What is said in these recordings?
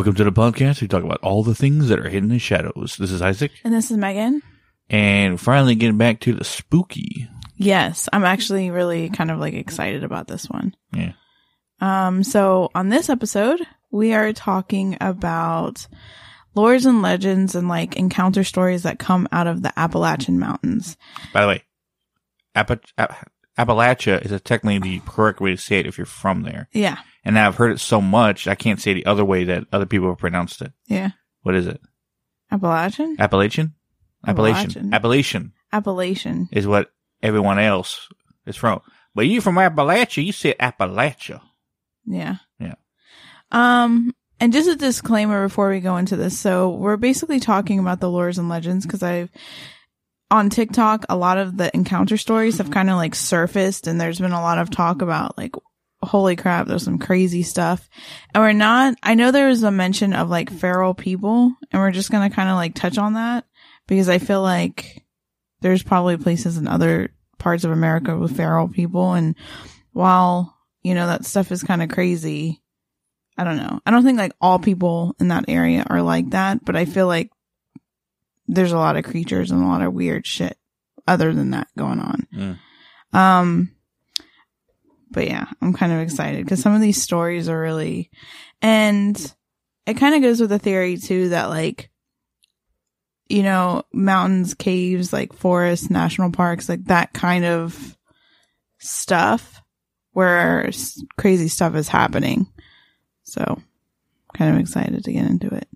Welcome to the podcast. We talk about all the things that are hidden in shadows. This is Isaac, And this is Megan. and finally getting back to the spooky. Yes, I'm actually really kind of like excited about this one. Yeah. Um, so on this episode, we are talking about lores and legends and like encounter stories that come out of the Appalachian Mountains. By the way, Appa- App- Appalachia is technically the correct way to say it if you're from there. Yeah. And I've heard it so much, I can't say the other way that other people have pronounced it. Yeah. What is it? Appalachian? Appalachian? Appalachian. Appalachian. Appalachian is what everyone else is from. But you from Appalachia, you said Appalachia. Yeah. Yeah. Um, and just a disclaimer before we go into this. So we're basically talking about the lores and legends because I've on TikTok, a lot of the encounter stories have kind of like surfaced and there's been a lot of talk about like, holy crap, there's some crazy stuff. And we're not, I know there was a mention of like feral people and we're just going to kind of like touch on that because I feel like there's probably places in other parts of America with feral people. And while, you know, that stuff is kind of crazy, I don't know. I don't think like all people in that area are like that, but I feel like there's a lot of creatures and a lot of weird shit other than that going on. Mm. Um, but yeah, I'm kind of excited because some of these stories are really, and it kind of goes with the theory too that like, you know, mountains, caves, like forests, national parks, like that kind of stuff where crazy stuff is happening. So kind of excited to get into it.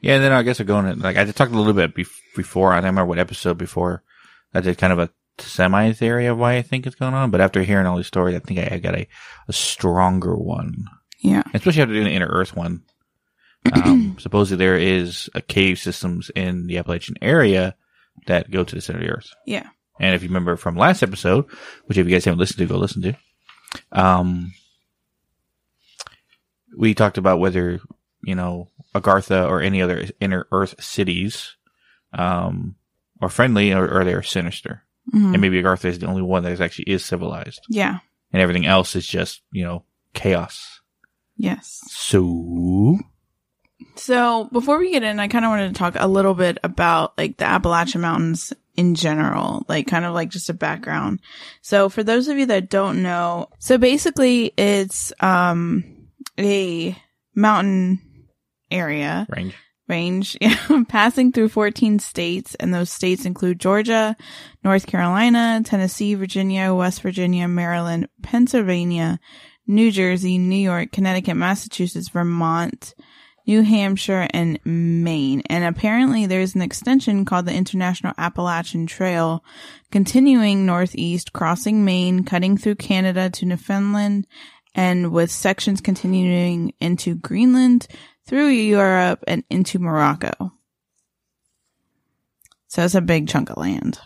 Yeah, and then I guess I go in like I talked a little bit bef- before. I don't remember what episode before. I did kind of a semi theory of why I think it's going on, but after hearing all these stories, I think I, I got a, a stronger one, Yeah. especially after doing the Inner Earth one. Um, supposedly there is a cave systems in the Appalachian area that go to the center of the Earth. Yeah. And if you remember from last episode, which if you guys haven't listened to, go listen to. Um, we talked about whether you know Agartha or any other inner Earth cities, um, are friendly or, or they're sinister. Mhm. And maybe Agartha is the only one that is actually is civilized, Yeah. and everything else is just you know chaos. Yes. So So before we get in, I kind of wanted to talk a little bit about like the Appalachian Mountains in general, like kind of like just a background. So for those of you that don't know, so basically it's, um, a mountain area range. range yeah, passing through 14 states and those states include Georgia, North Carolina, Tennessee, Virginia, West Virginia, Maryland, Pennsylvania, New Jersey, New York, Connecticut, Massachusetts, Vermont, New Hampshire, and Maine. And apparently there's an extension called the International Appalachian Trail continuing northeast, crossing Maine, cutting through Canada to Newfoundland, and with sections continuing into Greenland, through Europe, and into Morocco. So it's a big chunk of land.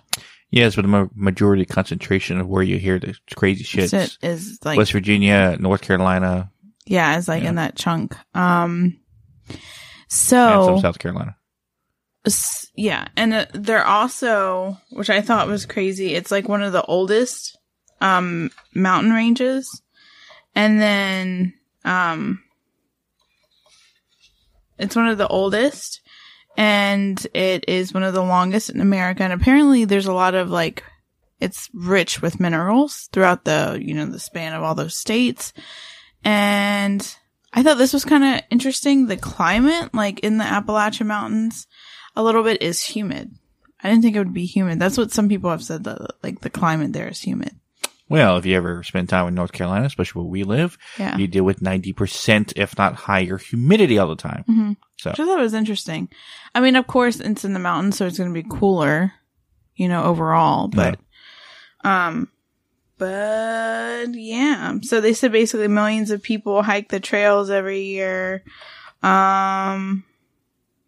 Yes, but the majority concentration of where you hear the crazy shit So is like West Virginia, North Carolina, Yeah, it's like Yeah. in that chunk. Um, and so some South Carolina. yeah, and uh, they're also, which I thought was crazy. It's like one of the oldest um mountain ranges, and then um, it's one of the oldest, and it is one of the longest in America. And apparently, there's a lot of like, it's rich with minerals throughout the you know the span of all those states, and I thought this was kind of interesting. The climate, like in the Appalachian Mountains, a little bit is humid. I didn't think it would be humid. That's what some people have said that like the climate there is humid. Well, if you ever spend time in North Carolina, especially where we live, Yeah. you deal with 90%, if not higher, humidity all the time. hmm So, Which I thought was interesting. I mean, of course, it's in the mountains, so it's going to be cooler, you know, overall. But, um, but yeah. So they said basically millions of people hike the trails every year. Um,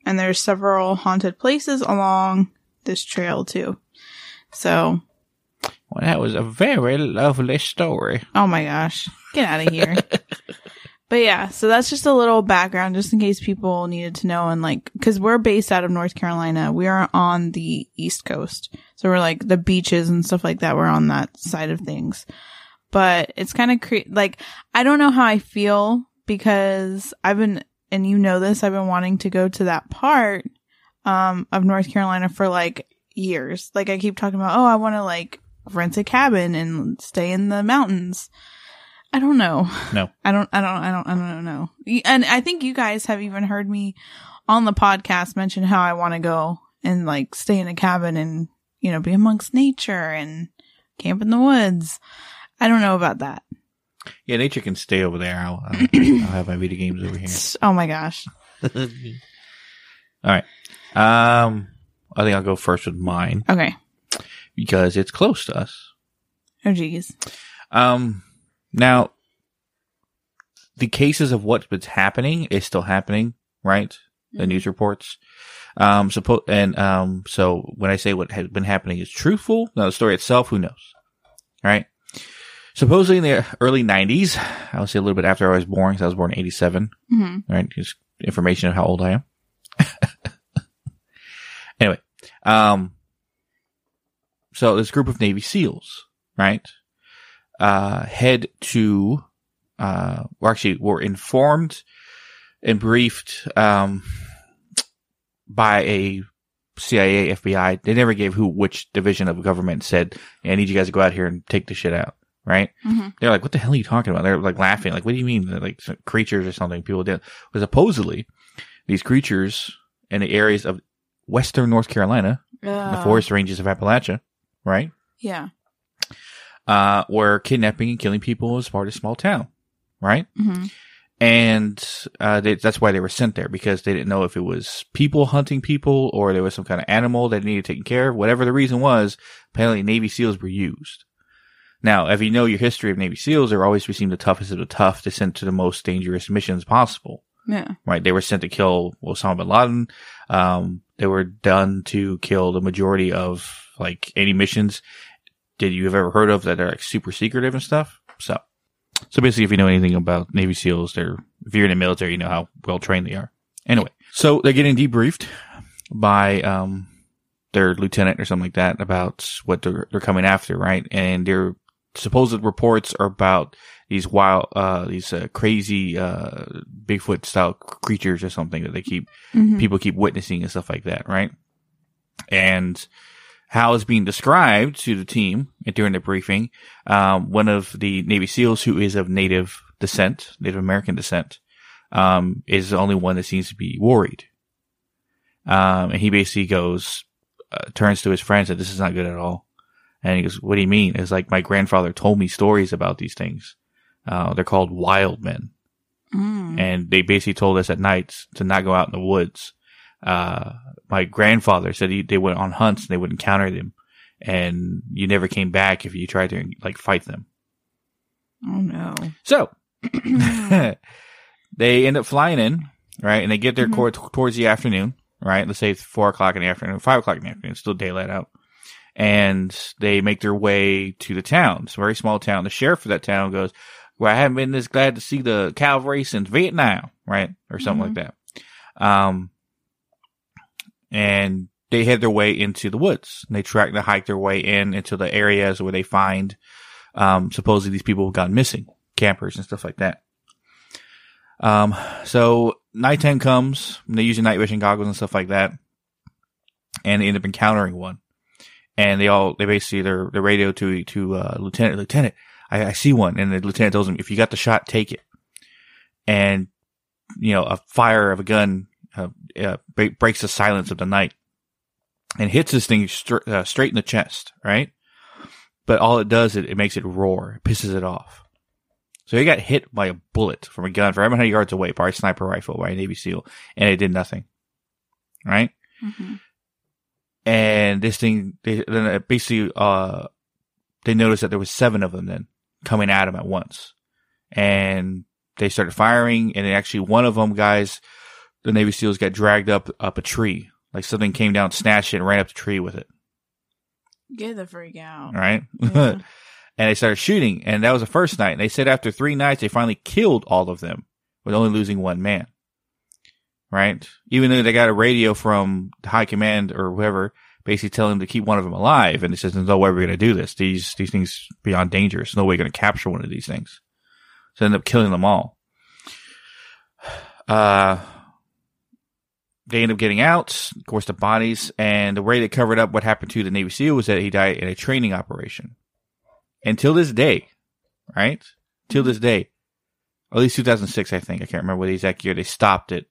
and there's several haunted places along this trail too. So, well, that was a very lovely story. oh my gosh, get out of here. But yeah, so that's just a little background just in case people needed to know. And like, cause we're based out of North Carolina. We are on the East Coast. So we're like the beaches and stuff like that. We're on that side of things. But it's kind of cre- like, I don't know how I feel because I've been and you know this, I've been wanting to go to that part um of North Carolina for like years. Like I keep talking about, oh, I want to like rent a cabin and stay in the mountains. I don't know. No. I don't, I don't, I don't, I don't know. And I think you guys have even heard me on the podcast mention how I want to go and like stay in a cabin and, you know, be amongst nature and camp in the woods. I don't know about that. Yeah, nature can stay over there. I'll, I'll, I'll have my video games over here. Oh my gosh. All right. Um, I think I'll go first with mine Okay. Because it's close to us. Oh geez. Um, now the cases of what's been happening is still happening, right? The Mhm. news reports. Um, suppo- and, um, so when I say what has been happening is truthful, now the story itself, who knows? Right? Supposedly in the early 90s, I would say a little bit after I was born, because I was born in 87, hmm right? Just information of how old I am. anyway, um, so this group of Navy SEALs, right, uh, head to, uh, or actually were informed and briefed, um, by a CIA, FBI. They never gave who, which division of government said, "Yeah, I need you guys to go out here and take the shit out, right? hmm They're like, what the hell are you talking about? They're like laughing. Like, what do you mean? They're like creatures or something people did. But supposedly these creatures in the areas of western North Carolina, the forest ranges of Appalachia, right? Yeah. Uh, were kidnapping and killing people as part of a small town, right? hmm And, uh, they, that's why they were sent there because they didn't know if it was people hunting people or there was some kind of animal that needed taken care of. Whatever the reason was, apparently Navy SEALs were used. Now, if you know your history of Navy SEALs, they're always received the toughest of the tough to send to the most dangerous missions possible. Yeah. Right? They were sent to kill Osama bin Laden. Um, they were done to kill the majority of like any missions did you have ever heard of that are like super secretive and stuff. So, so basically, if you know anything about Navy SEALs, they're if you're in the military, you know how well trained they are. Anyway, so they're getting debriefed by um their lieutenant or something like that about what they're they're coming after, right? And their supposed reports are about these wild, uh, these uh, crazy uh Bigfoot style creatures or something that they keep hmm people keep witnessing and stuff like that, right? And how it's being described to the team during the briefing, um, one of the Navy SEALs who is of Native descent, Native American descent, um, is the only one that seems to be worried. Um, and he basically goes, uh, turns to his friends and this is not good at all. And he goes, what do you mean? It's like my grandfather told me stories about these things. Uh, they're called wild men Mm. and they basically told us at night to not go out in the woods. Uh, my grandfather said he, they went on hunts and they would encounter them, and you never came back if you tried to like fight them. Oh no. So they end up flying in, right? And they get there Mhm. cor- towards the afternoon, right? Let's say it's four o'clock in the afternoon, five o'clock in the afternoon, it's still daylight out. And they make their way to the town. It's a very small town. The sheriff of that town goes, well, I haven't been this glad to see the cavalry since Vietnam, right? Or something Mhm. like that. Um, and they head their way into the woods. And They track, they hike their way in into the areas where they find, um, supposedly these people have gone missing, campers and stuff like that. Um, so nighttime comes, and they use night vision goggles and stuff like that, and they end up encountering one. And they all, they basically, they're, they're radio to, to, uh, Lieutenant, Lieutenant, I, I see one. And the lieutenant tells him, if you got the shot, take it. And, you know, a fire of a gun, uh, uh break, breaks the silence of the night and hits this thing str- uh, straight in the chest, right? But all it does, it, it makes it roar, it pisses it off. So he got hit by a bullet from a gun from 100 yards away, by a sniper rifle, by a Navy SEAL, and it did nothing. Right? Mhm. And this thing, they, then basically, uh, they noticed that there was seven of them then coming at him at once. And they started firing, and actually one of them, guys, the Navy SEALs got dragged up, up a tree. Like something came down, snatched it, and ran up the tree with it. Get the freak out. Right? Yeah. and they started shooting. And that was the first night. And they said after three nights, they finally killed all of them with only losing one man. Right? Even though they got a radio from high command or whoever, basically telling them to keep one of them alive. And it says, there's no way we're going to do this. These, these things beyond dangerous. No way we're going to capture one of these things. So they end up killing them all. Uh, they end up getting out, of course, the bodies, and the way they covered up what happened to the Navy SEAL was that he died in a training operation. Until this day, right? Till this day, at least 2006, I think. I can't remember what the exact year they stopped it,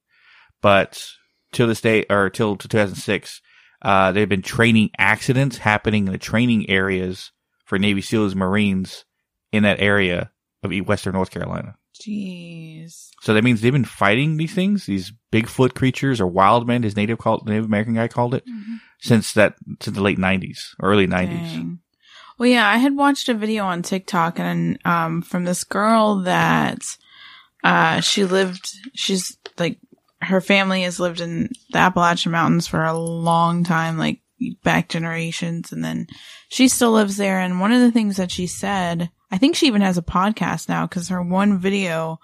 but till this day, or till 2006, uh, they've been training accidents happening in the training areas for Navy SEALs, Marines in that area of Western North Carolina. Jeez. So that means they've been fighting these things, these Bigfoot creatures or wild men, his native called, Native American guy called it, since that, since the late 90s early 90s. Well, yeah, I had watched a video on TikTok and um from this girl that uh she lived she's like her family has lived in the Appalachian Mountains for a long time, like back generations, and then she still lives there. And one of the things that she said, I think she even has a podcast now because her one video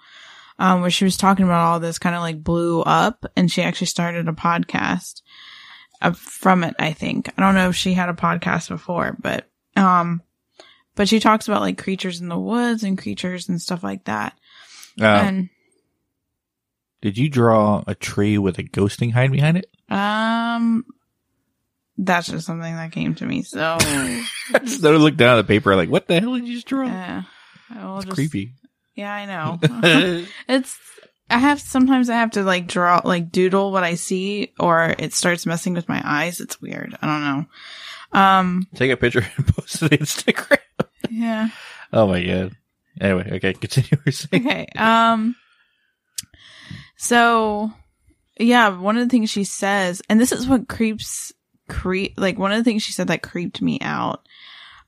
um, where she was talking about all this kind of like blew up, and she actually started a podcast uh, from it. I think I don't know if she had a podcast before, but um, but she talks about like creatures in the woods and creatures and stuff like that. Uh, and did you draw a tree with a ghosting hide behind it? um, that's just something that came to me. So I just looked down at the paper like, what the hell did you just draw? yeah, I It's just, creepy. Yeah, I know. it's I have sometimes I have to like draw like doodle what I see or it starts messing with my eyes. It's weird. I don't know. Um Take a picture and post it on Instagram. yeah. Oh my god. Anyway, okay, continue. what you're saying. Okay. Um so yeah, one of the things she says and this is what creeps creep like one of the things she said that creeped me out.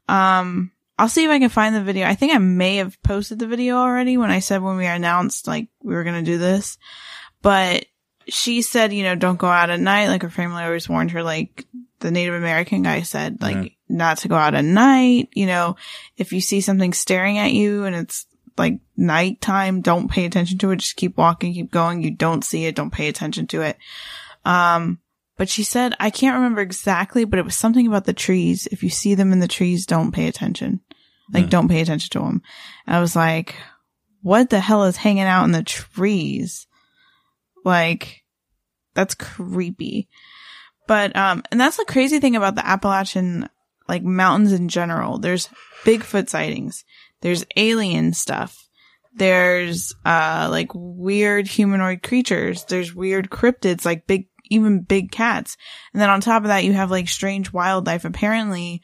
Um I'll see if I can find the video. I think I may have posted the video already when I said when we announced like we were going to do this. But she said, you know, don't go out at night. Like her family always warned her, like the Native American guy said, like Mhm. not to go out at night. You know, if you see something staring at you and it's like nighttime, don't pay attention to it. Just keep walking, keep going. You don't see it. Don't pay attention to it. Um, but she said, I can't remember exactly, but it was something about the trees. If you see them in the trees, don't pay attention. Like, Hmm. don't pay attention to them. I was like, what the hell is hanging out in the trees? Like, that's creepy. But, um, and that's the crazy thing about the Appalachian, like, mountains in general. There's Bigfoot sightings. There's alien stuff. There's, uh, like weird humanoid creatures. There's weird cryptids, like big, even big cats. And then on top of that, you have like strange wildlife. Apparently,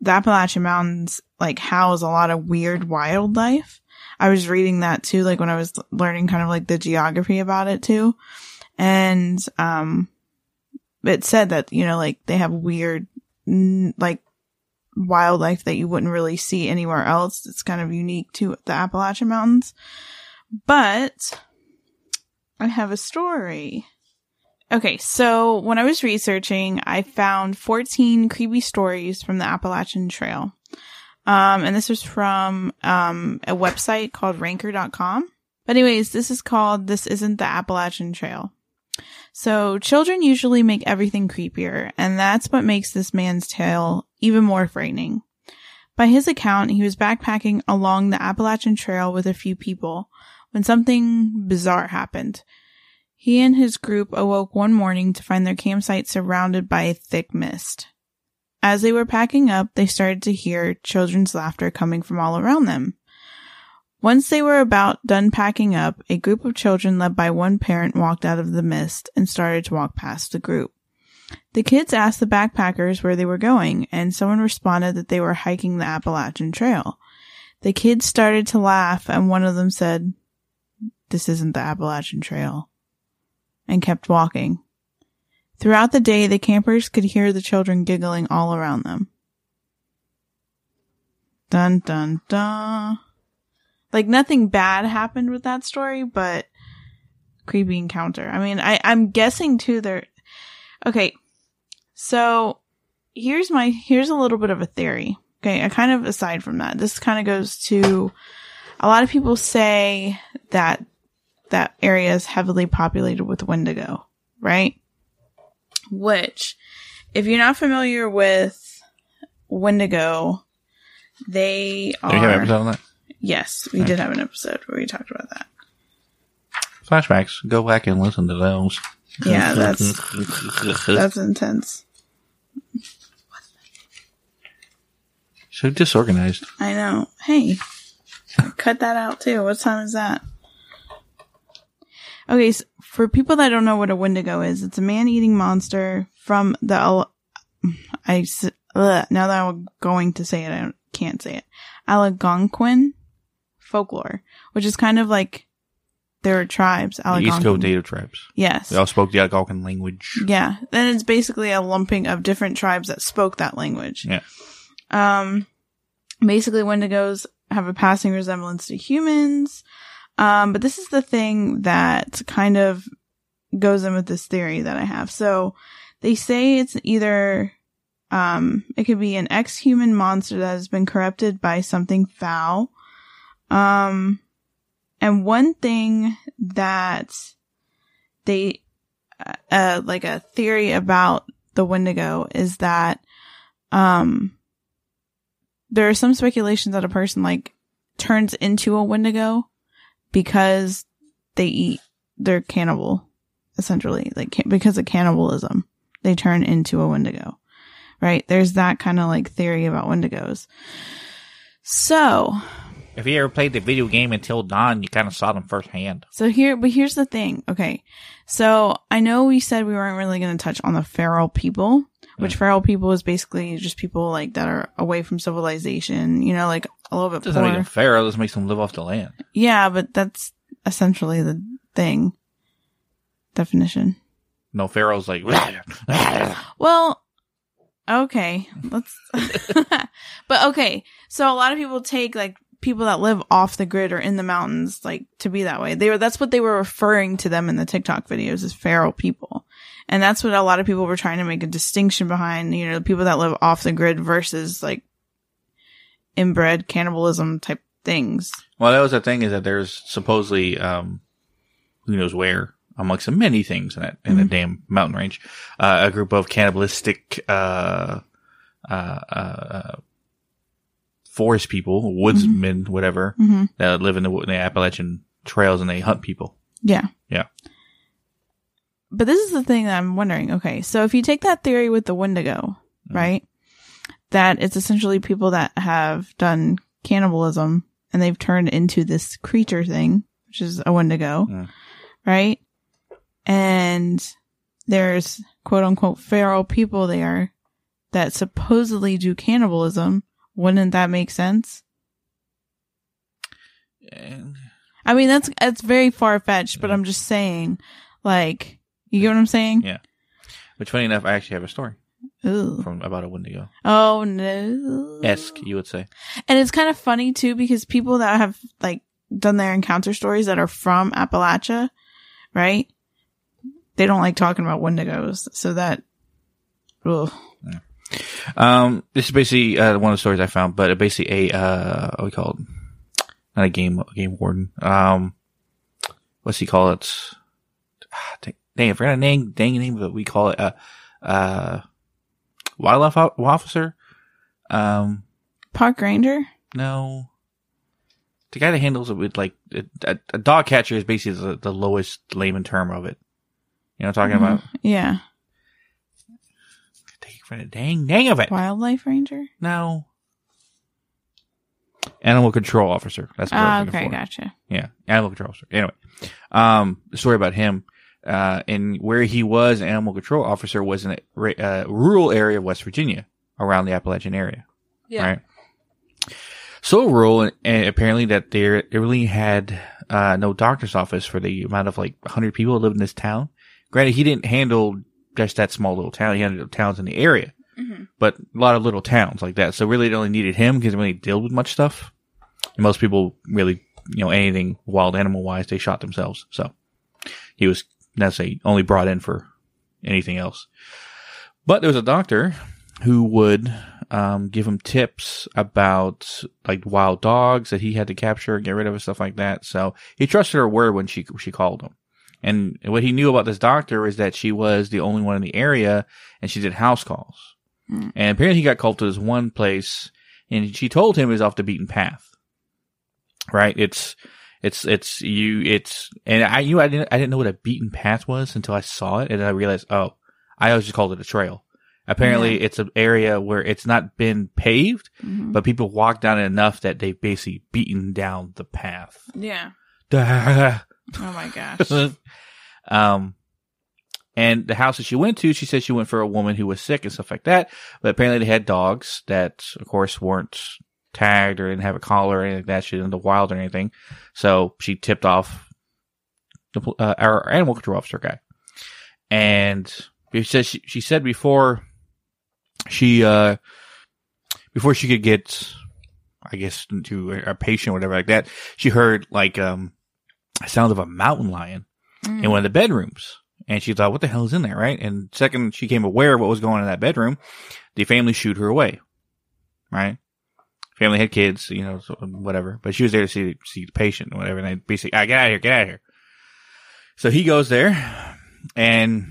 the Appalachian Mountains like house a lot of weird wildlife. I was reading that too, like when I was learning kind of like the geography about it too. And, um, it said that, you know, like they have weird, like wildlife that you wouldn't really see anywhere else. It's kind of unique to the Appalachian Mountains. But I have a story. Okay, so when I was researching, I found 14 creepy stories from the Appalachian Trail. Um, and this was from, um, a website called ranker.com. But anyways, this is called This Isn't the Appalachian Trail. So children usually make everything creepier, and that's what makes this man's tale even more frightening. By his account, he was backpacking along the Appalachian Trail with a few people when something bizarre happened. He and his group awoke one morning to find their campsite surrounded by a thick mist. As they were packing up, they started to hear children's laughter coming from all around them. Once they were about done packing up, a group of children led by one parent walked out of the mist and started to walk past the group. The kids asked the backpackers where they were going, and someone responded that they were hiking the Appalachian Trail. The kids started to laugh, and one of them said, This isn't the Appalachian Trail, and kept walking. Throughout the day, the campers could hear the children giggling all around them. Dun dun dun. Like nothing bad happened with that story, but creepy encounter. I mean, I, I'm guessing too there. Okay. So here's my, here's a little bit of a theory. Okay. I kind of aside from that, this kind of goes to a lot of people say that that area is heavily populated with Wendigo, right? Which, if you're not familiar with Wendigo, they Do we have an are. episode on that? Yes, we did have an episode where we talked about that. flashbacks. Go back and listen to those. Yeah, that's that's intense. so disorganized. I know. Hey, cut that out too. What time is that? Okay, so for people that don't know what a Wendigo is, it's a man-eating monster from the. Al- I ugh, now that I'm going to say it, I can't say it. Algonquin folklore, which is kind of like there are tribes. The East Coast Algonquin. Native tribes. Yes. They all spoke the Algonquin language. Yeah. Then it's basically a lumping of different tribes that spoke that language. Yeah. Um, basically Wendigos have a passing resemblance to humans. Um, but this is the thing that kind of goes in with this theory that I have. So they say it's either, um, it could be an ex-human monster that has been corrupted by something foul. Um, and one thing that they, uh, like a theory about the Wendigo is that, um, there are some speculations that a person like turns into a Wendigo because they eat, they're cannibal, essentially, like because of cannibalism, they turn into a Wendigo, right? There's that kind of like theory about Wendigos. So, If you ever played the video game Until Dawn, you kind of saw them firsthand. So here, but here's the thing. Okay. So I know we said we weren't really going to touch on the feral people, which mm. feral people is basically just people like that are away from civilization, you know, like a little bit Doesn't make poor. them feral. This makes them live off the land. Yeah, but that's essentially the thing. Definition. No, feral's like. Well, okay. Let's, but okay. So a lot of people take like people that live off the grid or in the mountains, like to be that way. They were, that's what they were referring to them in the TikTok videos as feral people. And that's what a lot of people were trying to make a distinction behind, you know, the people that live off the grid versus like inbred cannibalism type things. well, that was the thing is that there's supposedly, um, who knows where, amongst the many things in that in the Mhm. damn mountain range, uh, a group of cannibalistic, uh, uh, uh, uh forest people, woodsmen, whatever, hmm that live in the, in the Appalachian trails and they hunt people. Yeah. Yeah. But this is the thing that I'm wondering. Okay. So if you take that theory with the Wendigo, Mhm. right? That it's essentially people that have done cannibalism and they've turned into this creature thing, which is a Wendigo, Mm. right? And there's quote unquote feral people there that supposedly do cannibalism. Wouldn't that make sense? And I mean, that's, that's very far fetched, but Yeah. I'm just saying, like, you get what I'm saying? Yeah. Which, funny enough, I actually have a story Ooh. from about a Wendigo Oh no. esque, you would say. And it's kind of funny too because people that have like done their encounter stories that are from Appalachia, right? They don't like talking about Wendigos. So that, ugh. Um, this is basically uh, one of the stories I found, but basically a uh, what we call it? Not a game a game warden. Um, what's he call it? Ah, Dang, dang, I forgot a name. Dang name, but we call it a uh, wildlife officer. Um, Park Ranger? no, the guy that handles it with like a, a, dog catcher is basically the, the lowest layman term of it. You know what I'm talking about? Yeah. Dang, dang, dang of it. Wildlife Ranger? No. Animal control officer. That's what I was looking okay, for. gotcha. Yeah, animal control officer. Anyway, um, the story about him, uh, and where he was an animal control officer was in a uh, rural area of West Virginia, around the Appalachian area. Yeah. Right. So rural, and, and apparently that there they really had uh, no doctor's office for the amount of like 100 people that lived in this town. Granted, he didn't handle just that small little town. He handled towns in the area Mm-hmm. but a lot of little towns like that. So really, it only needed him because he really dealt with much stuff. And most people really, you know, anything wild animal wise, they shot themselves. So he was necessarily only brought in for anything else. But there was a doctor who would um, give him tips about like wild dogs that he had to capture, and get rid of, and stuff like that. So he trusted her word when she she called him. And what he knew about this doctor is that she was the only one in the area, and she did house calls. Mm. And apparently, he got called to this one place, and she told him was off the beaten path. Right? It's It's it's you it's and I you I didn't I didn't know what a beaten path was until I saw it and I realized oh I always just called it a trail. Apparently, Yeah. it's an area where it's not been paved, Mhm. but people walk down it enough that they've basically beaten down the path. yeah. Duh. Oh my gosh. um, and the house that she went to, she said she went for a woman who was sick and stuff like that. But apparently, they had dogs that, of course, weren't tagged or didn't have a collar or anything like that. She didn't the wild or anything. So she tipped off the uh, our animal control officer guy, and she said she, she said before she uh before she could get I guess to a a patient or whatever like that, she heard like um a sound of a mountain lion Mm. in one of the bedrooms. And she thought, what the hell is in there, right? And second she came aware of what was going on in that bedroom, the family shooed her away. Right? Family had kids, you know, so whatever. But she was there to see see the patient and whatever. And they basically, ah, get out of here, get out of here. So he goes there and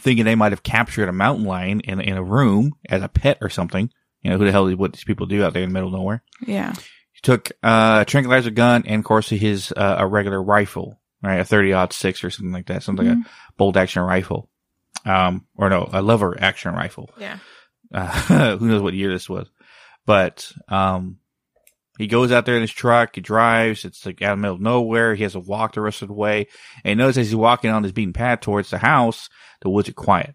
thinking they might have captured a mountain lion in in a room as a pet or something. You know, who the hell is what these people do out there in the middle of nowhere. Yeah. He took uh, a tranquilizer gun and, of course, his uh, a regular rifle, right, a thirty odd six or something like that, something like a bolt action rifle, um, or no, a lever action rifle. Yeah. Uh, who knows what year this was, but um, he goes out there in his truck. He drives. It's like out in the middle of nowhere. He has to walk the rest of the way, and he knows as he's walking on this beaten path towards the house, the woods are quiet,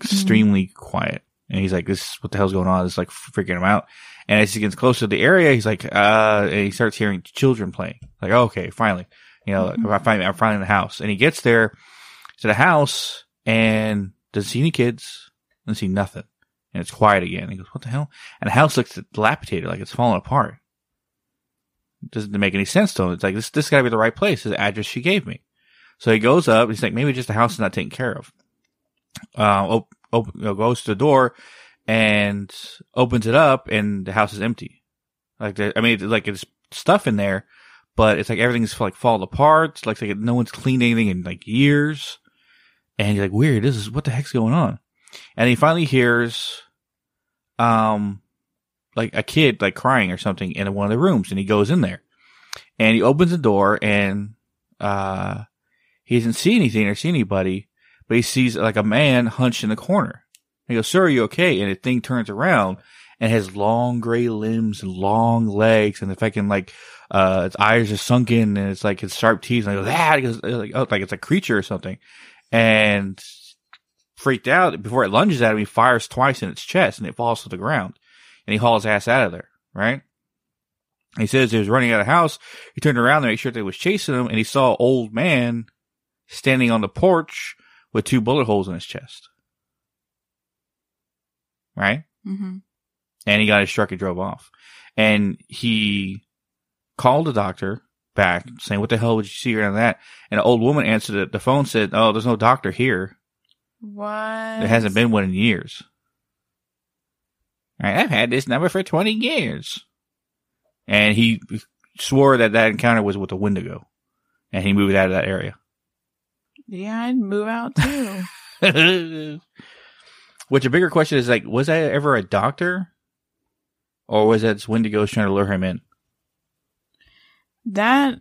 extremely quiet. And he's like, "This, what the hell's going on?" It's like freaking him out. And as he gets closer to the area, he's like, uh, and he starts hearing children playing. Like, okay, finally, you know, Mhm. I find, I'm finally in the house. And he gets there to the house and doesn't see any kids, doesn't see nothing. And it's quiet again. He goes, what the hell? And the house looks dilapidated, like it's falling apart. It doesn't make any sense to him. It's like, this, this gotta be the right place, the address she gave me. So he goes up, he's like, maybe just the house is not taken care of. Uh, op- goes to the door and opens it up and the house is empty. Like, I mean, like it's stuff in there, but it's like everything's like falling apart. It's like, like no one's cleaned anything in like years. And you're like, weird, this is, what the heck's going on? And he finally hears, um, like a kid like crying or something in one of the rooms and he goes in there and he opens the door and, uh, he doesn't see anything or see anybody, but he sees like a man hunched in the corner. He goes, sir, are you okay? And the thing turns around and has long gray limbs and long legs and the fucking like, uh, its eyes are sunken and it's like its sharp teeth. And I go, he goes, like, oh, like it's a creature or something. And freaked out before it lunges at him, he fires twice in its chest and it falls to the ground and he hauls ass out of there, right? He says he was running out of the house. He turned around to make sure they was chasing him and he saw an old man standing on the porch with two bullet holes in his chest. Right? Mm-hmm. and he got his truck and drove off. And he called the doctor back saying, what the hell would you see around that? And an old woman answered. The phone said, oh, there's no doctor here. What? There hasn't been one in years. Right, I've had this number for 20 years. And he swore that that encounter was with a Wendigo. And he moved out of that area. Yeah, I'd move out too. Which a bigger question is like, was I ever a doctor? Or was that Wendigos trying to lure him in? that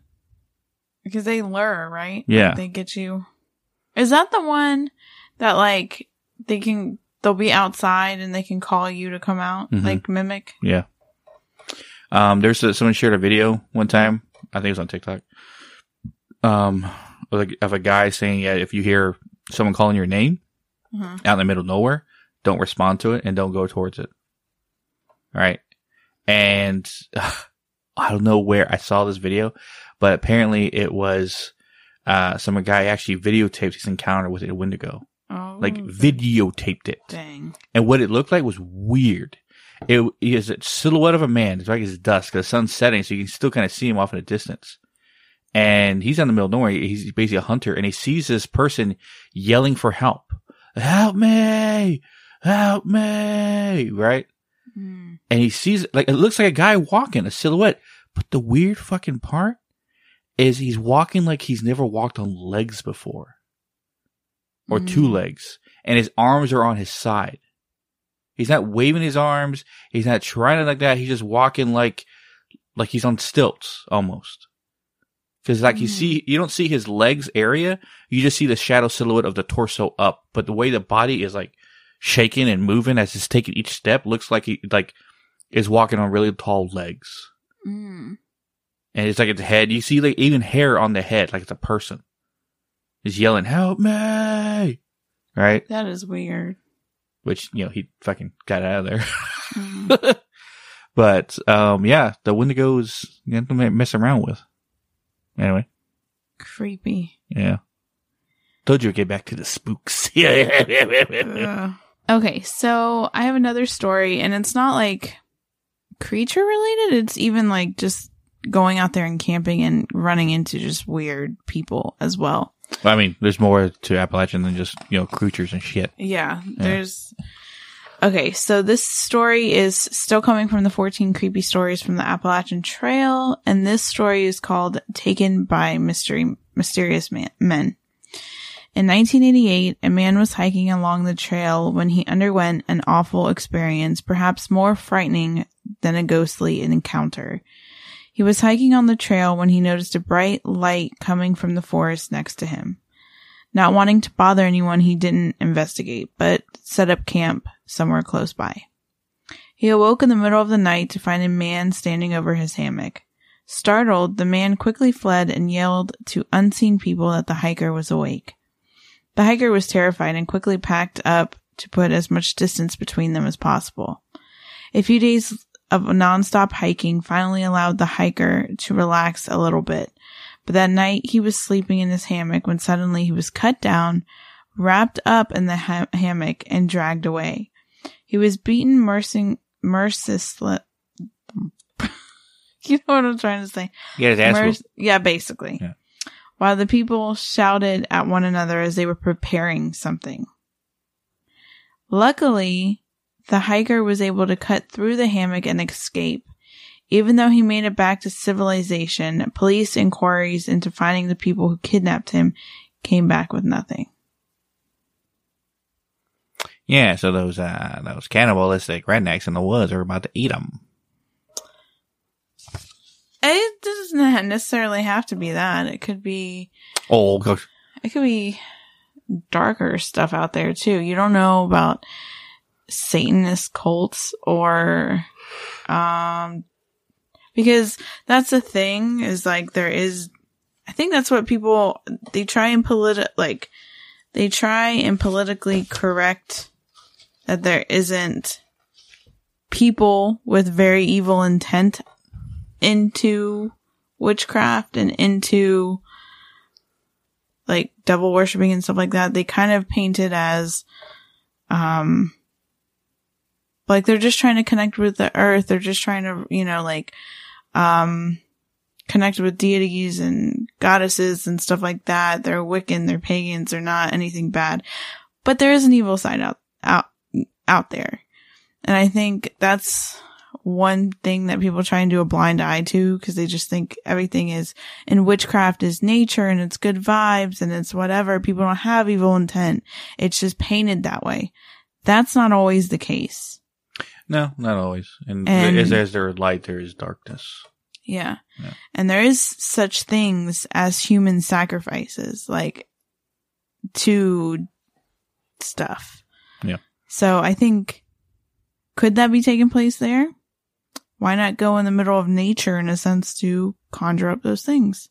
because they lure, right? Yeah. They get you. Is that the one that like they can they'll be outside and they can call you to come out Mhm. like mimic? Yeah. Um, there's a, someone shared a video one time. I think it was on TikTok. Um, of a, of a guy saying, yeah, if you hear someone calling your name Mhm. out in the middle of nowhere, don't respond to it and don't go towards it. All right. And I don't know where I saw this video, but apparently it was, uh, some guy actually videotaped his encounter with a Wendigo. Oh, Like videotaped it dang. and what it looked like was weird. It is a silhouette of a man. It's like it's dusk. The sun's setting, so you can still kind of see him off in the distance. And he's in the middle of nowhere. He's basically a hunter, and he sees this person yelling for help. Help me! Help me! Right? Mm. And he sees like it looks like a guy walking, a silhouette. But the weird fucking part is he's walking like he's never walked on legs before or two Mm. legs, and his arms are on his side. He's not waving his arms. He's not trying to like that. He's just walking like, like he's on stilts almost. Cause like you Mm. see, you don't see his legs area. You just see the shadow silhouette of the torso up. But the way the body is like shaking and moving as he's taking each step looks like he like is walking on really tall legs. Mm. And it's like its head. You see like even hair on the head, like it's a person. He's yelling, "Help me!" Right? That is weird. Which you know he fucking got out of there. Mm. but um, yeah, the Wendigos you to mess around with. Anyway, Creepy. yeah. Told you to get back to the spooks. Yeah. Okay, so I have another story, and it's not like creature related. It's even like just going out there and camping and running into just weird people as well. I mean, there's more to Appalachian than just you know creatures and shit. Yeah, there's. Okay, so this story is still coming from the 14 creepy stories from the Appalachian Trail, and this story is called Taken by Mystery Mysterious Man- Men. In 1988, a man was hiking along the trail when he underwent an awful experience, perhaps more frightening than a ghostly encounter. He was hiking on the trail when he noticed a bright light coming from the forest next to him. Not wanting to bother anyone, he didn't investigate, but set up camp somewhere close by. He awoke in the middle of the night to find a man standing over his hammock. Startled, the man quickly fled and yelled to unseen people that the hiker was awake. The hiker was terrified and quickly packed up to put as much distance between them as possible. A few days of nonstop hiking finally allowed the hiker to relax a little bit, but that night he was sleeping in his hammock when suddenly he was cut down, wrapped up in the ha- hammock, and dragged away. He was beaten mercilessly. you know what I'm trying to say? He got his ass Merc- whooped. yeah, basically. Yeah. While the people shouted at one another as they were preparing something. Luckily, the hiker was able to cut through the hammock and escape. Even though he made it back to civilization, police inquiries into finding the people who kidnapped him came back with nothing. Yeah, so those uh those cannibalistic rednecks in the woods are about to eat him. It doesn't necessarily have to be that. It could be Oh gosh. it could be darker stuff out there too. You don't know about Satanist cults or, um, because that's the thing is like there is, I think that's what people, they try and politi- like, they try and politically correct that there isn't people with very evil intent into witchcraft and into like devil worshipping and stuff like that, they kind of paint it as, um, like they're just trying to connect with the earth. They're just trying to, you know, like, um, connect with deities and goddesses and stuff like that. They're Wiccan, they're pagans, they're not anything bad. But there is an evil side out, out, out there. And I think that's one thing that people try and do a blind eye to because they just think everything is in witchcraft is nature and it's good vibes and it's whatever. People don't have evil intent. It's just painted that way. That's not always the case. No, not always. And, And- as as there is light, there is darkness. Yeah. Yeah. And there is such things as human sacrifices, like to stuff. Yeah. So I think, could that be taking place there? Why not go in the middle of nature in a sense to conjure up those things?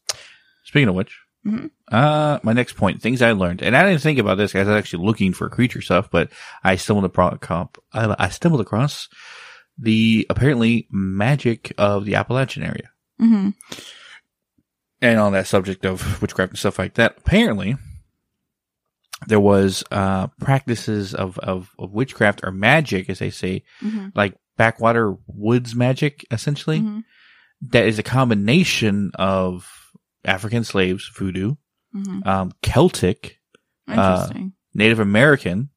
Speaking of which, Mhm. uh, my next point, things I learned, and I didn't think about this, guys. I was actually looking for creature stuff, but I stumbled across, I, I stumbled across the apparently magic of the Appalachian area. hmm And on that subject of witchcraft and stuff like that, apparently there was, uh, practices of, of, of witchcraft or magic, as they say, hmm like backwater woods magic, essentially. hmm that is a combination of African slaves, voodoo, hmm um, Celtic, Interesting. Native American,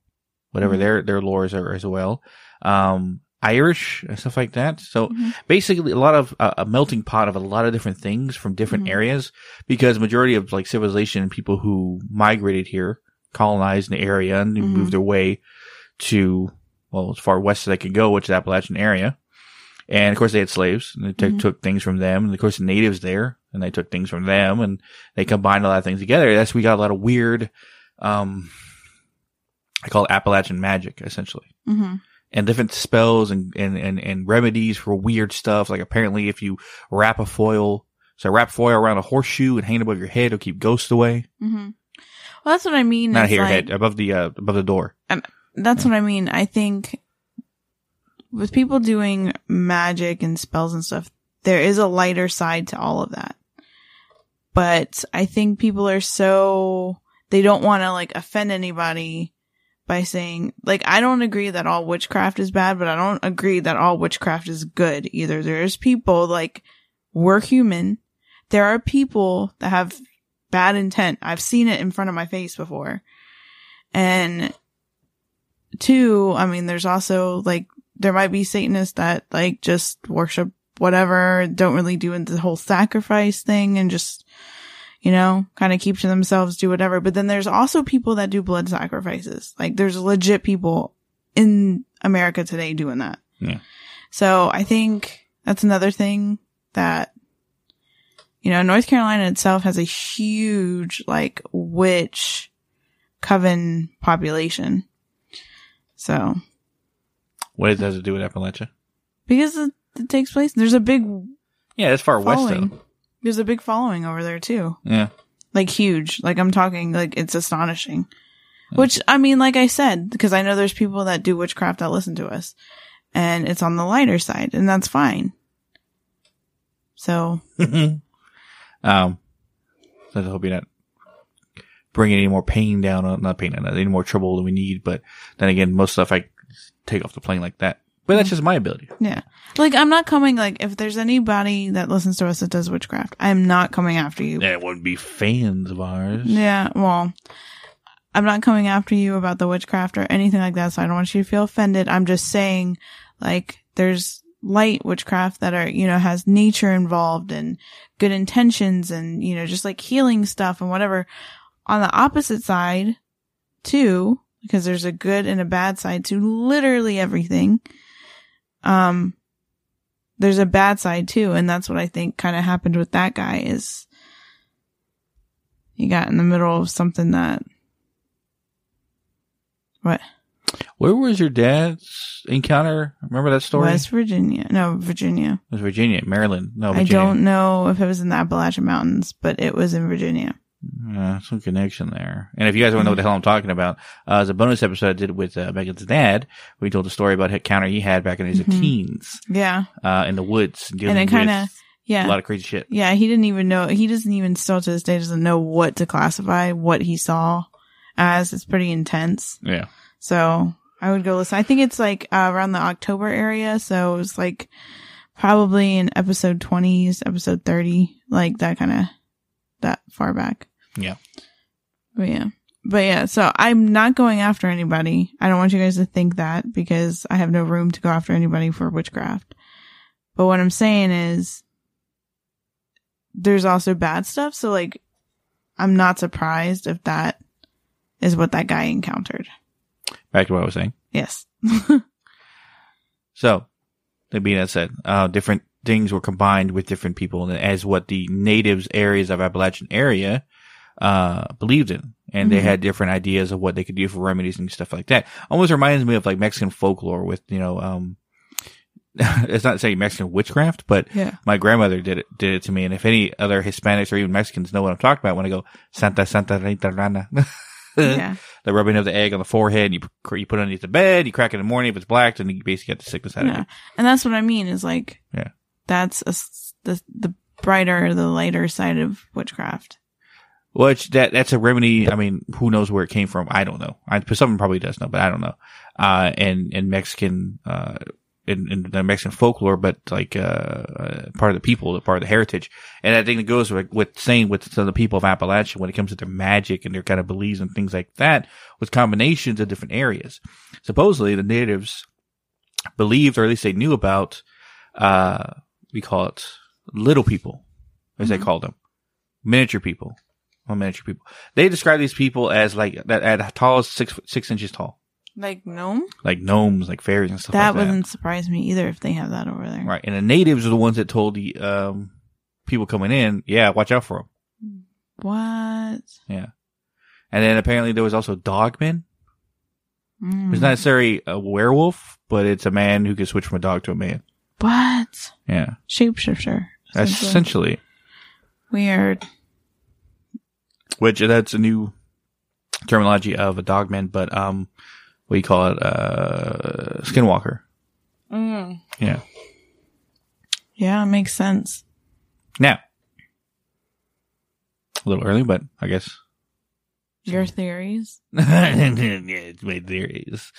whatever Mhm. their their lores are as well, um, Irish and stuff like that. So Mhm. basically, a lot of uh, a melting pot of a lot of different things from different Mhm. areas, because majority of like civilization and people who migrated here, colonized the area, and moved their way to well as far west as they could go, which is the Appalachian area. And of course, they had slaves, and they took Mhm. took things from them. And of course, the natives there and they took things from them and they combined a lot of things together. That's we got a lot of weird, um, I call it Appalachian magic essentially. hmm And different spells and, and, and, and remedies for weird stuff. Like apparently if you wrap a foil, so wrap foil around a horseshoe and hang it above your head, it'll keep ghosts away. hmm Well, that's what I mean. Not here, like- head, above the, uh, above the door. That's what I mean. I think with people doing magic and spells and stuff, there is a lighter side to all of that. But I think people are so, they don't want to like offend anybody by saying, like, I don't agree that all witchcraft is bad, but I don't agree that all witchcraft is good either. There's people like, we're human. There are people that have bad intent. I've seen it in front of my face before. And two, I mean, there's also like, there might be Satanists that like just worship whatever, don't really do the whole sacrifice thing and just, you know, kind of keep to themselves, do whatever. But then there's also people that do blood sacrifices. Like there's legit people in America today doing that. Yeah. So I think that's another thing that, you know, North Carolina itself has a huge like witch coven population. So What does it have to do with Appalachia? because it, it takes place, there's a big Yeah, it's far west though. There's a big following over there too. Yeah. Like huge. Like I'm talking like it's astonishing. Which I mean, like I said, because I know there's people that do witchcraft that listen to us and it's on the lighter side and that's fine. So um, so I hope you're not bringing any more pain down, on, not pain, any more trouble than we need. But then again, most stuff I take off the plane like that. But that's mm. just my ability. yeah, like I'm not coming, like if there's anybody that listens to us that does witchcraft, I'm not coming after you. There wouldn't be fans of ours. Yeah, well, I'm not coming after you about the witchcraft or anything like that, so I don't want you to feel offended. I'm just saying, like, there's light witchcraft that are, you know, has nature involved and good intentions and, you know, just like healing stuff and whatever. On the opposite side, too, because there's a good and a bad side to literally everything. Um, there's a bad side too, and that's what I think kind of happened with that guy is he got in the middle of something that what Where was your dad's encounter? Remember that story? West Virginia, no Virginia. It was Virginia, Maryland. No, Virginia. I don't know if it was in the Appalachian Mountains, but it was in Virginia. Uh, some connection there. And if you guys want to know what the hell I'm talking about, uh, as a bonus episode I did with uh, Megan's dad, we told a story about a counter he had back in his Mhm. teens Yeah, uh, in the woods, and it kind of yeah a lot of crazy shit. yeah he didn't even know he doesn't even still to this day doesn't know what to classify what he saw as. It's pretty intense. Yeah. So I would go listen. I think it's like uh, around the October area. So it was like probably in episode 20s, episode 30, like that kind of that far back. Yeah. But yeah. But yeah, so I'm not going after anybody. I don't want you guys to think that because I have no room to go after anybody for witchcraft. But what I'm saying is there's also bad stuff. So like, I'm not surprised if that is what that guy encountered. Back to what I was saying. Yes. So, that being that said, uh, different things were combined with different people and as what the natives areas of Appalachian area, uh, believed in. And they Mhm. had different ideas of what they could do for remedies and stuff like that. Almost reminds me of like Mexican folklore with, you know, um, it's not saying Mexican witchcraft, but Yeah. my grandmother did it, did it to me. And if any other Hispanics or even Mexicans know what I'm talking about when I go, Santa, Santa, Rita, Rana. yeah. the rubbing of the egg on the forehead, and you you put it underneath the bed, you crack it in the morning. If it's black, then you basically get the sickness out of Yeah. it. And that's what I mean is like, Yeah. that's a the, the brighter, the lighter side of witchcraft. Which that that's a remedy. I mean, who knows where it came from? I don't know. I someone probably does know, but I don't know. Uh, and and Mexican, uh, in, in the Mexican folklore, but like uh, uh, part of the people, part of the heritage, and I think it goes with, with saying with some of the people of Appalachia when it comes to their magic and their kind of beliefs and things like that, with combinations of different areas. Supposedly, the natives believed, or at least they knew about, uh, we call it little people, as they Mhm. call them, miniature people. Well, miniature people. They describe these people as like that at tall as six six inches tall, Like gnome? like gnomes, like fairies and stuff that like wouldn't surprise me either if they have that over there. Right. And the natives are the ones that told the um, people coming in, yeah, watch out for them. What? Yeah. And then apparently there was also dogmen. Mm. It's not necessarily a werewolf, but it's a man who can switch from a dog to a man. What? Yeah. Shapeshifter. Essentially. essentially, Weird. Which that's a new terminology of a dogman, but, um, what do you call it? Uh, skinwalker. Mm. Yeah. Yeah, it makes sense. Now, a little early, but I guess Your theories? yeah, it's my theories.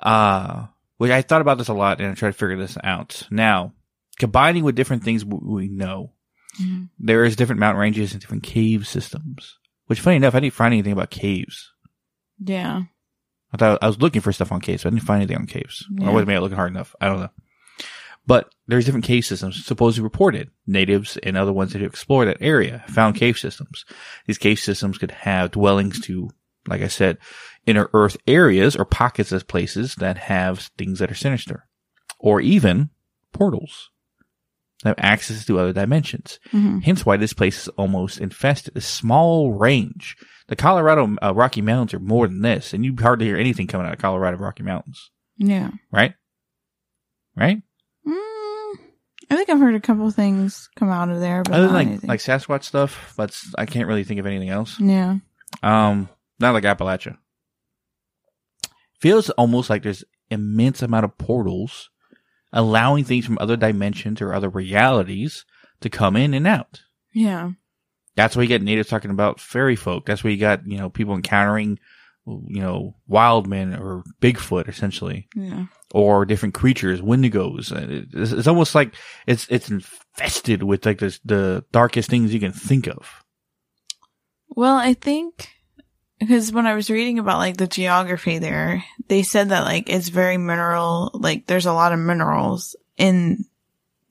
Uh, which I thought about this a lot and I tried to figure this out. Now, combining with different things we know, Mhm. there is different mountain ranges and different cave systems. Which, funny enough, I didn't find anything about caves. Yeah. I thought I was looking for stuff on caves, but I didn't find anything on caves. Yeah. Or was maybe looking hard enough. I don't know. But there's different cave systems supposedly reported. Natives and other ones that have explored that area found cave systems. These cave systems could have dwellings to, like I said, inner earth areas or pockets of places that have things that are sinister. Or even portals have access to other dimensions. Mhm. Hence why this place is almost infested. A small range. The Colorado uh, Rocky Mountains are more than this, and you hardly hear anything coming out of Colorado Rocky Mountains, Yeah. right? Right? Mm, I think I've heard a couple things come out of there, but Other than like anything. like Sasquatch stuff, but I can't really think of anything else. yeah. Um, not like Appalachia. Feels almost like there's immense amount of portals allowing things from other dimensions or other realities to come in and out. Yeah. That's why you get natives talking about fairy folk. That's why you got, you know, people encountering, you know, wild men or Bigfoot essentially, Yeah. or different creatures, wendigos. Uh, It's, it's almost like it's, it's infested with like this, the darkest things you can think of. Well, I think because when I was reading about like the geography there, they said that like it's very mineral, like there's a lot of minerals in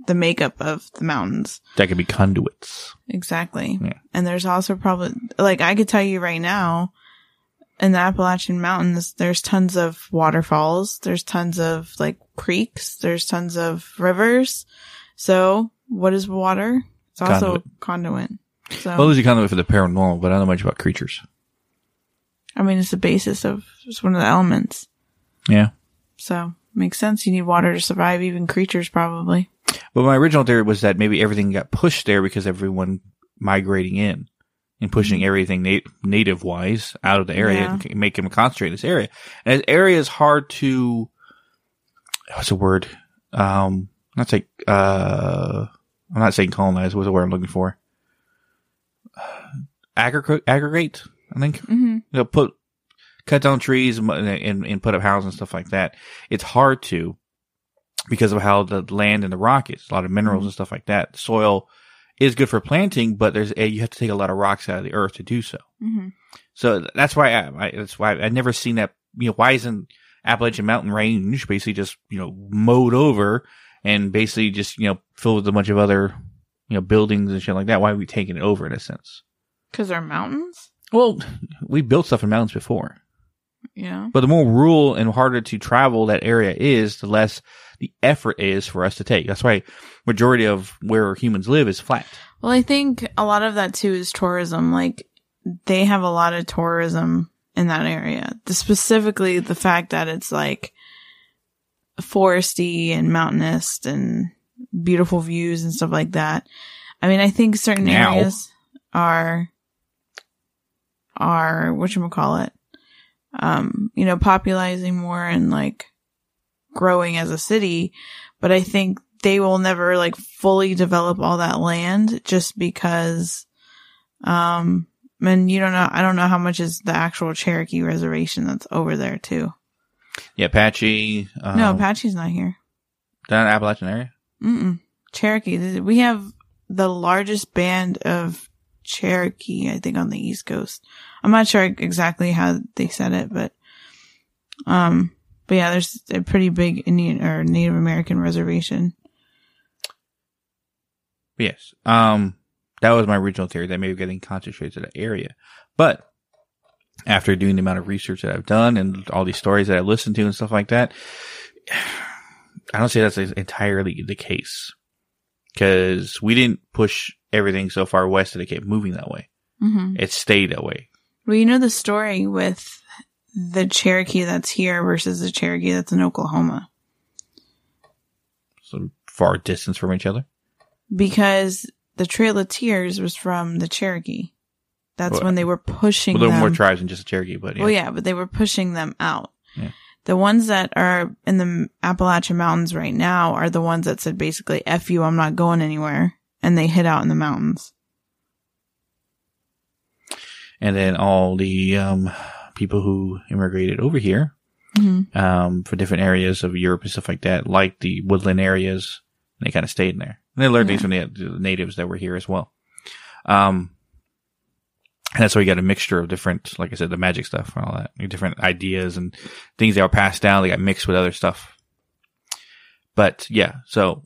the makeup of the mountains. That could be conduits. Exactly. Yeah. And there's also probably, like, I could tell you right now, in the Appalachian Mountains, there's tons of waterfalls. There's tons of, like, creeks. There's tons of rivers. So, what is water? It's also conduit. So, Well, there's a conduit for the paranormal, but I don't know much about creatures. I mean, it's the basis of, it's one of the elements. Yeah. So, makes sense. You need water to survive, even creatures probably. But my original theory was that maybe everything got pushed there because everyone migrating in and pushing everything nat- native wise out of the area Yeah. and make them concentrate in this area. And this area is hard to, what's the word? Um, not say, uh, I'm not saying colonize. What's the word I'm looking for? Aggregate, aggregate, I think Mm-hmm. you know, put cut down trees and, and and put up houses and stuff like that. It's hard to because of how the land and the rock is. A lot of minerals and stuff like that. The soil is good for planting, but there's a, you have to take a lot of rocks out of the earth to do so. Mm-hmm. So that's why I, I that's why I've never seen that. You know, why isn't Appalachian Mountain Range basically just you know mowed over and basically just you know filled with a bunch of other you know buildings and shit like that? Why are we taking it over in a sense? Cause they're mountains? Well, we built stuff in mountains before. Yeah. But the more rural and harder to travel that area is, the less the effort is for us to take. That's why majority of where humans live is flat. Well, I think a lot of that too is tourism. Like they have a lot of tourism in that area. The, specifically the fact that it's like foresty and mountainous and beautiful views and stuff like that. I mean, I think certain Now. areas are are what you call it, um, you know, popularizing more and like growing as a city. But I think they will never like fully develop all that land just because, um, and you don't know, I don't know how much is the actual Cherokee reservation that's over there too. Yeah, Apache. Um, no, Apache's not here. down in Appalachian area. Mm-mm. Cherokee. We have the largest band of Cherokee, I think, on the East Coast. I'm not sure exactly how they said it, but, um, but yeah, there's a pretty big Indian or Native American reservation. Yes. Um, that was my original theory that maybe getting concentrated to the area, but after doing the amount of research that I've done and all these stories that I've listened to and stuff like that, I don't say that's entirely the case. because we didn't push everything so far west that it kept moving that way. hmm It stayed that way. Well, you know the story with the Cherokee that's here versus the Cherokee that's in Oklahoma Some far distance from each other. because the Trail of Tears was from the Cherokee. That's Well, when they were pushing Well, there were them. more tribes than just the Cherokee, but yeah. Well, yeah, but they were pushing them out. Yeah. The ones that are in the Appalachian Mountains right now are the ones that said basically, F you, I'm not going anywhere. And they hid out in the mountains. And then all the um, people who immigrated over here hmm um, for different areas of Europe and stuff like that, like the woodland areas, they kind of stayed in there. And they learned things from the, the natives that were here as well. Um, and that's why you got a mixture of different, like I said, the magic stuff and all that, different ideas and things that were passed down. They got mixed with other stuff. But yeah, so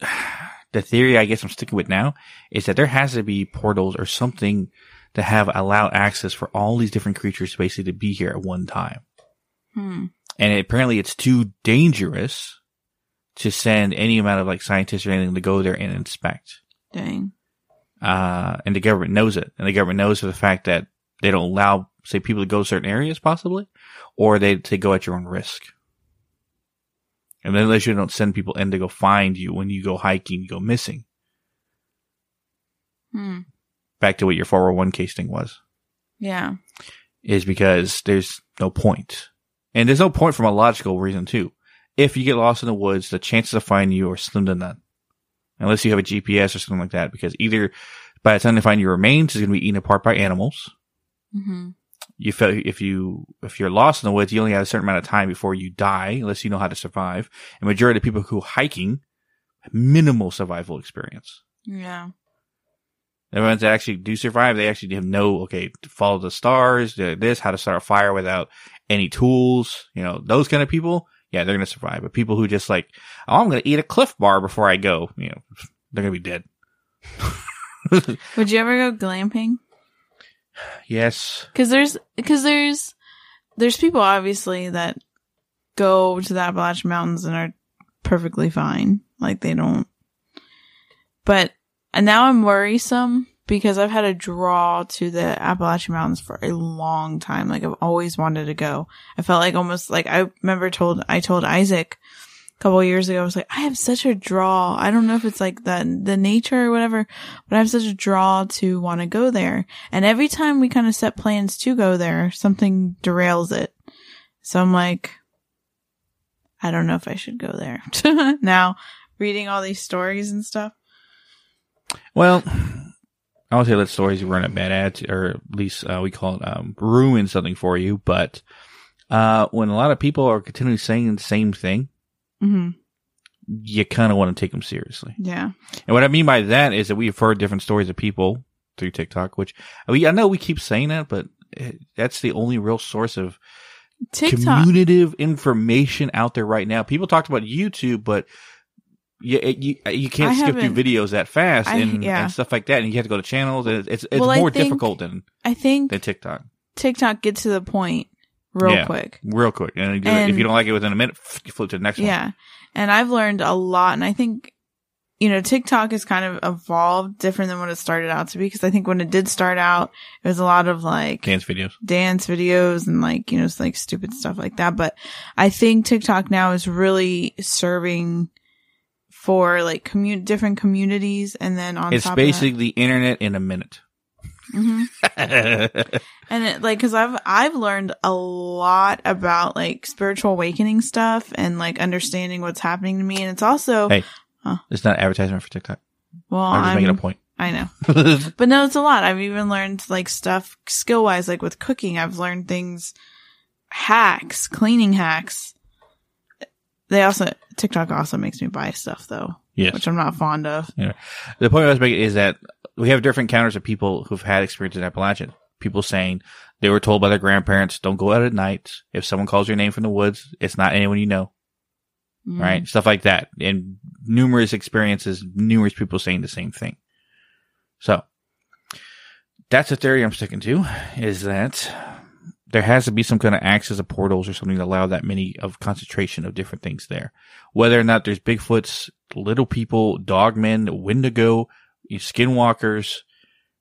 the theory I guess I'm sticking with now is that there has to be portals or something to have allowed access for all these different creatures basically to be here at one time Hmm. and apparently it's too dangerous to send any amount of like scientists or anything to go there and inspect. Dang. Uh, and the government knows it, and the government knows for the fact that they don't allow, say, people to go to certain areas possibly, or they they go at your own risk. And then unless you don't send people in to go find you when you go hiking, you go missing. Hmm. Back to what your 411 case thing was. Yeah. is because there's no point. And there's no point from a logical reason too. If you get lost in the woods, the chances of finding you are slim to none. Unless you have a GPS or something like that, because either by the time they find your remains, it's going to be eaten apart by animals. hmm You feel, if you, if you're lost in the woods, you only have a certain amount of time before you die, unless you know how to survive. And majority of people who hiking, minimal survival experience. Yeah. The ones that actually do survive, they actually have no, okay, follow the stars, this, how to start a fire without any tools, you know, those kind of people, yeah, they're going to survive. But people who just like, oh, I'm going to eat a Clif Bar before I go, you know, they're going to be dead. Would you ever go glamping? yes. Cause there's, cause there's, there's people obviously that go to the Appalachian Mountains and are perfectly fine. Like they don't, but and now I'm worrisome because I've had a draw to the Appalachian Mountains for a long time. Like I've always wanted to go. I felt like almost like I remember told, I told Isaac a couple years ago, I was like, I have such a draw. I don't know if it's like the, the nature or whatever, but I have such a draw to want to go there. And every time we kind of set plans to go there, something derails it. So I'm like, I don't know if I should go there. now, reading all these stories and stuff. Well, I would say let stories run a bad ad, or at least uh, we call it um, ruin something for you. But uh, when a lot of people are continually saying the same thing, hmm you kind of want to take them seriously. Yeah. And what I mean by that is that we've heard different stories of people through TikTok, which we, I know we keep saying that, but eh, that's the only real source of TikTok. communicative information out there right now. People talked about YouTube, but you, you, you can't I skip through videos that fast I- and, yeah. and stuff like that. And you have to go to channels and it's, it's Well, more think- difficult than, I think than TikTok. TikTok gets to the point real Yeah. quick. Real quick. And, it- if you don't like it within a minute, you flip to the next one. Yeah. And I've learned a lot. And I think, you know, TikTok has kind of evolved different than what it started out to be. Cause I think when it did start out, it was a lot of like Dance videos. dance videos and like, you know, it's like stupid stuff like that. But I think TikTok now is really serving for like commun- different communities. And then on It's basically the internet in a minute. that, Mhm. And it, like, cause I've, I've learned a lot about like spiritual awakening stuff and like understanding what's happening to me. And it's also, Hey. it's not advertisement for TikTok. well, I'm just I'm, making a point. I know, but no, it's a lot. I've even learned like stuff skill wise, like with cooking. I've learned things, hacks, cleaning hacks. They also, TikTok also makes me buy stuff though, yes. which I'm not fond of. The point I was making is that we have different encounters of people who've had experience in Appalachian. People saying they were told by their grandparents, don't go out at night. If someone calls your name from the woods, it's not anyone you know, Mm. right? Stuff like that. And numerous experiences, numerous people saying the same thing. So that's the theory I'm sticking to is that there has to be some kind of access of portals or something to allow that many of concentration of different things there. Whether or not there's Bigfoots, little people, dogmen, Wendigo, skinwalkers,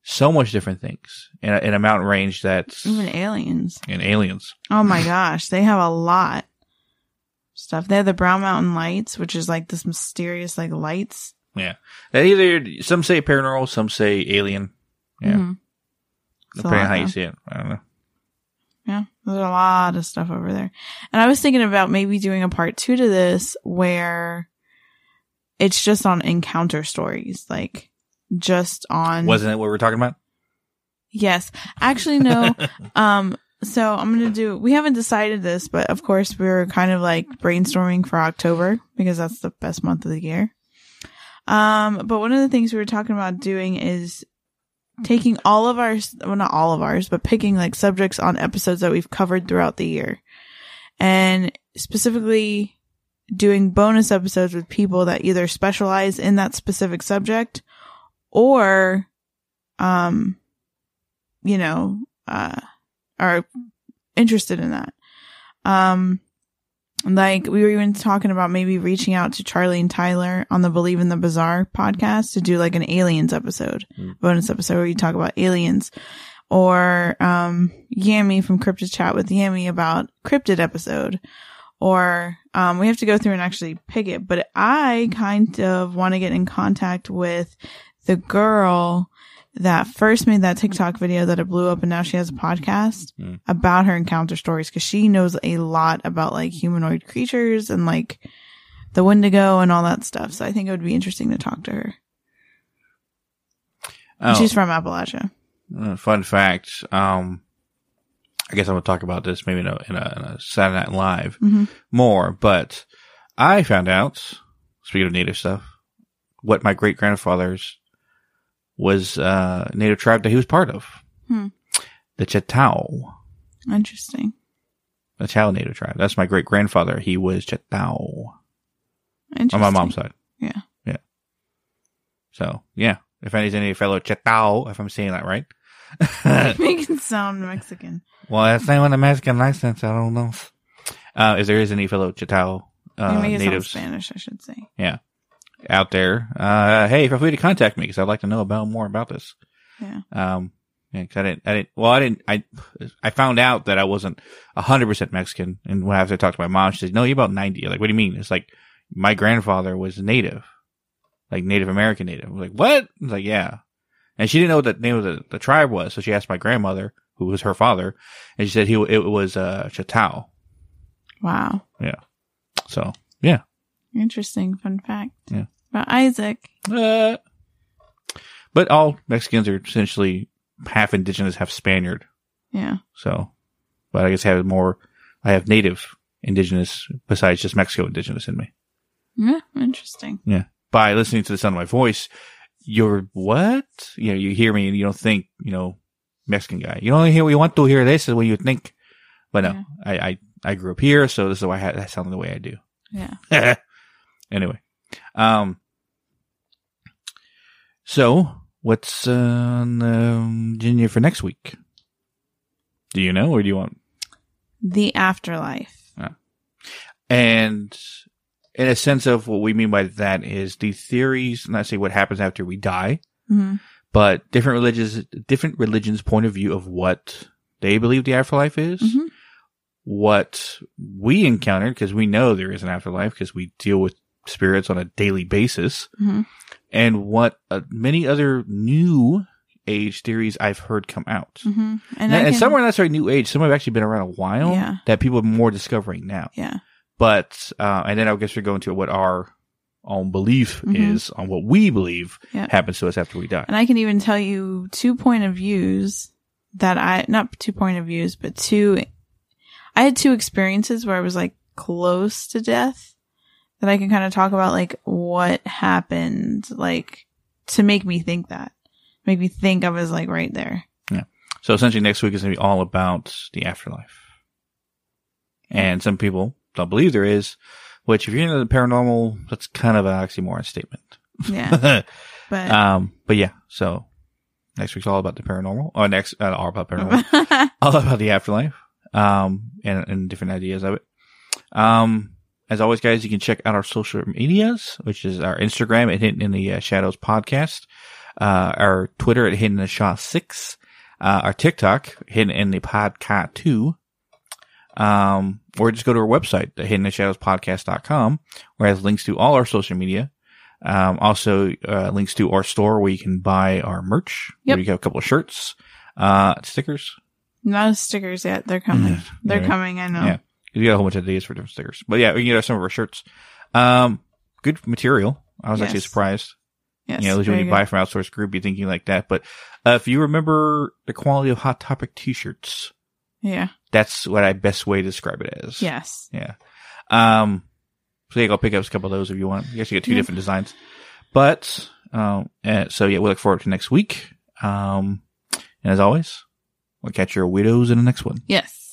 so much different things in a, in a mountain range that's Even aliens. and aliens. Oh my gosh, they have a lot stuff. They have the Brown Mountain Lights, which is like this mysterious like lights. Yeah, that either some say paranormal, some say alien. Yeah, Mhm. Depending on how you see it. I don't know. Yeah, there's a lot of stuff over there. And I was thinking about maybe doing a part two to this where it's just on encounter stories, like just on. Wasn't it what we were talking about? Yes. Actually, no. um, so I'm going to do, we haven't decided this, but of course we're kind of like brainstorming for October because that's the best month of the year. Um, but one of the things we were talking about doing is taking all of our, well, not all of ours, but picking like subjects on episodes that we've covered throughout the year and specifically doing bonus episodes with people that either specialize in that specific subject or, um, you know, uh, are interested in that. Um, like we were even talking about maybe reaching out to Charlie and Tyler on the Believing the Bizarre podcast to do like an aliens episode, Mm. bonus episode where you talk about aliens or, um, Yami from Cryptid Chat with Yami about cryptid episode or, um, we have to go through and actually pick it, but I kind of want to get in contact with the girl that first made that TikTok video that it blew up and now she has a podcast Mm. about her encounter stories because she knows a lot about like humanoid creatures and like the Wendigo and all that stuff. So I think it would be interesting to talk to her. Oh, She's from Appalachia. uh, fun fact. Um, I guess I'm gonna talk about this maybe in a, in a, in a Saturday Night Live hmm more, but I found out, speaking of native stuff, what my great grandfather's was uh native tribe that he was part of. Hmm. The Chetao. Interesting. The Chao native tribe. That's my great grandfather. He was Chetao. Interesting. On my mom's side. Yeah. Yeah. So, yeah. If any's any fellow Chetao, if I'm saying that right. Make it sound Mexican. well, that's not on the Mexican license. I don't know. Uh, if there is any fellow Chetao, uh, natives Spanish, I should say. Out there, uh, hey, feel free to contact me because I'd like to know about more about this. Yeah. Um, yeah, 'cause I didn't, I didn't, well, I didn't, I, I found out that I wasn't a hundred percent Mexican. And when I have to talk to my mom, she says, no, you're about 90. I'm like, what do you mean? It's like, my grandfather was native, like Native American native. I'm like, what? I was like, yeah. And she didn't know what the name of the, the tribe was. So she asked my grandmother, who was her father, and she said he, it was, uh, Chatao. Wow. Yeah. So, yeah. Interesting fun fact. Yeah. About Isaac. Uh, but all Mexicans are essentially half indigenous, half Spaniard. Yeah. So, but I guess I have more, I have native indigenous besides just Mexico indigenous in me. Yeah. Interesting. Yeah. By listening to the sound of my voice, you're what? You know, you hear me and you don't think, you know, Mexican guy. You only hear, what you want to hear this is what you think. But no, Yeah. I, I, I grew up here, so this is why I, I sound the way I do. Yeah. anyway, um, so what's uh, on the agenda for next week? Do you know, or do you want? The afterlife. And in a sense of what we mean by that is the theories, not say what happens after we die, hmm but different religions, different religions' point of view of what they believe the afterlife is, hmm what we encountered, because we know there is an afterlife because we deal with spirits on a daily basis, hmm and what uh, many other new age theories I've heard come out. hmm And, And, can- some are not necessarily new age. Some have actually been around a while Yeah. that people are more discovering now. Yeah. But, uh, and then I guess we're going to what our own belief Mhm. is on what we believe Yeah. happens to us after we die. And I can even tell you two point of views that I, not two point of views, but two, I had two experiences where I was like close to death that I can kind of talk about like what happened, like to make me think that, make me think I was like right there. Yeah. So essentially next week is going to be all about the afterlife. And some people don't believe there is, which if you're into the paranormal, that's kind of an oxymoron statement. Yeah. But, um, but yeah, so next week's all about the paranormal, or next, uh, all about paranormal, all about the afterlife. um, and, and different ideas of it. Um, as always, guys, you can check out our social medias, which is our Instagram at Hidden in the uh, Shadows podcast, uh, our Twitter at Hidden in the Shot six, uh, our TikTok Hidden in the Podcast two, um, or just go to our website, the Hidden in the Shadows podcast.com, where it has links to all our social media. Um, also, uh, links to our store where you can buy our merch. Yep. Where you get a couple of shirts, uh, stickers. Not stickers yet. They're coming. They're Yeah. coming. I know. Yeah. We got a whole bunch of ideas for different stickers. But yeah, we can get some of our shirts. Um, good material. I was actually surprised. Yes. you know, usually when you good. buy from outsourced group, you're thinking like that. But uh, if you remember the quality of Hot Topic t-shirts, Yeah. that's what I best way to describe it as. Yes. Yeah. Um, so yeah, go pick up a couple of those if you want. You actually you get two Yeah. different designs. But, um, uh, so yeah, we look forward to next week. Um, and as always, we'll catch your widows in the next one. Yes.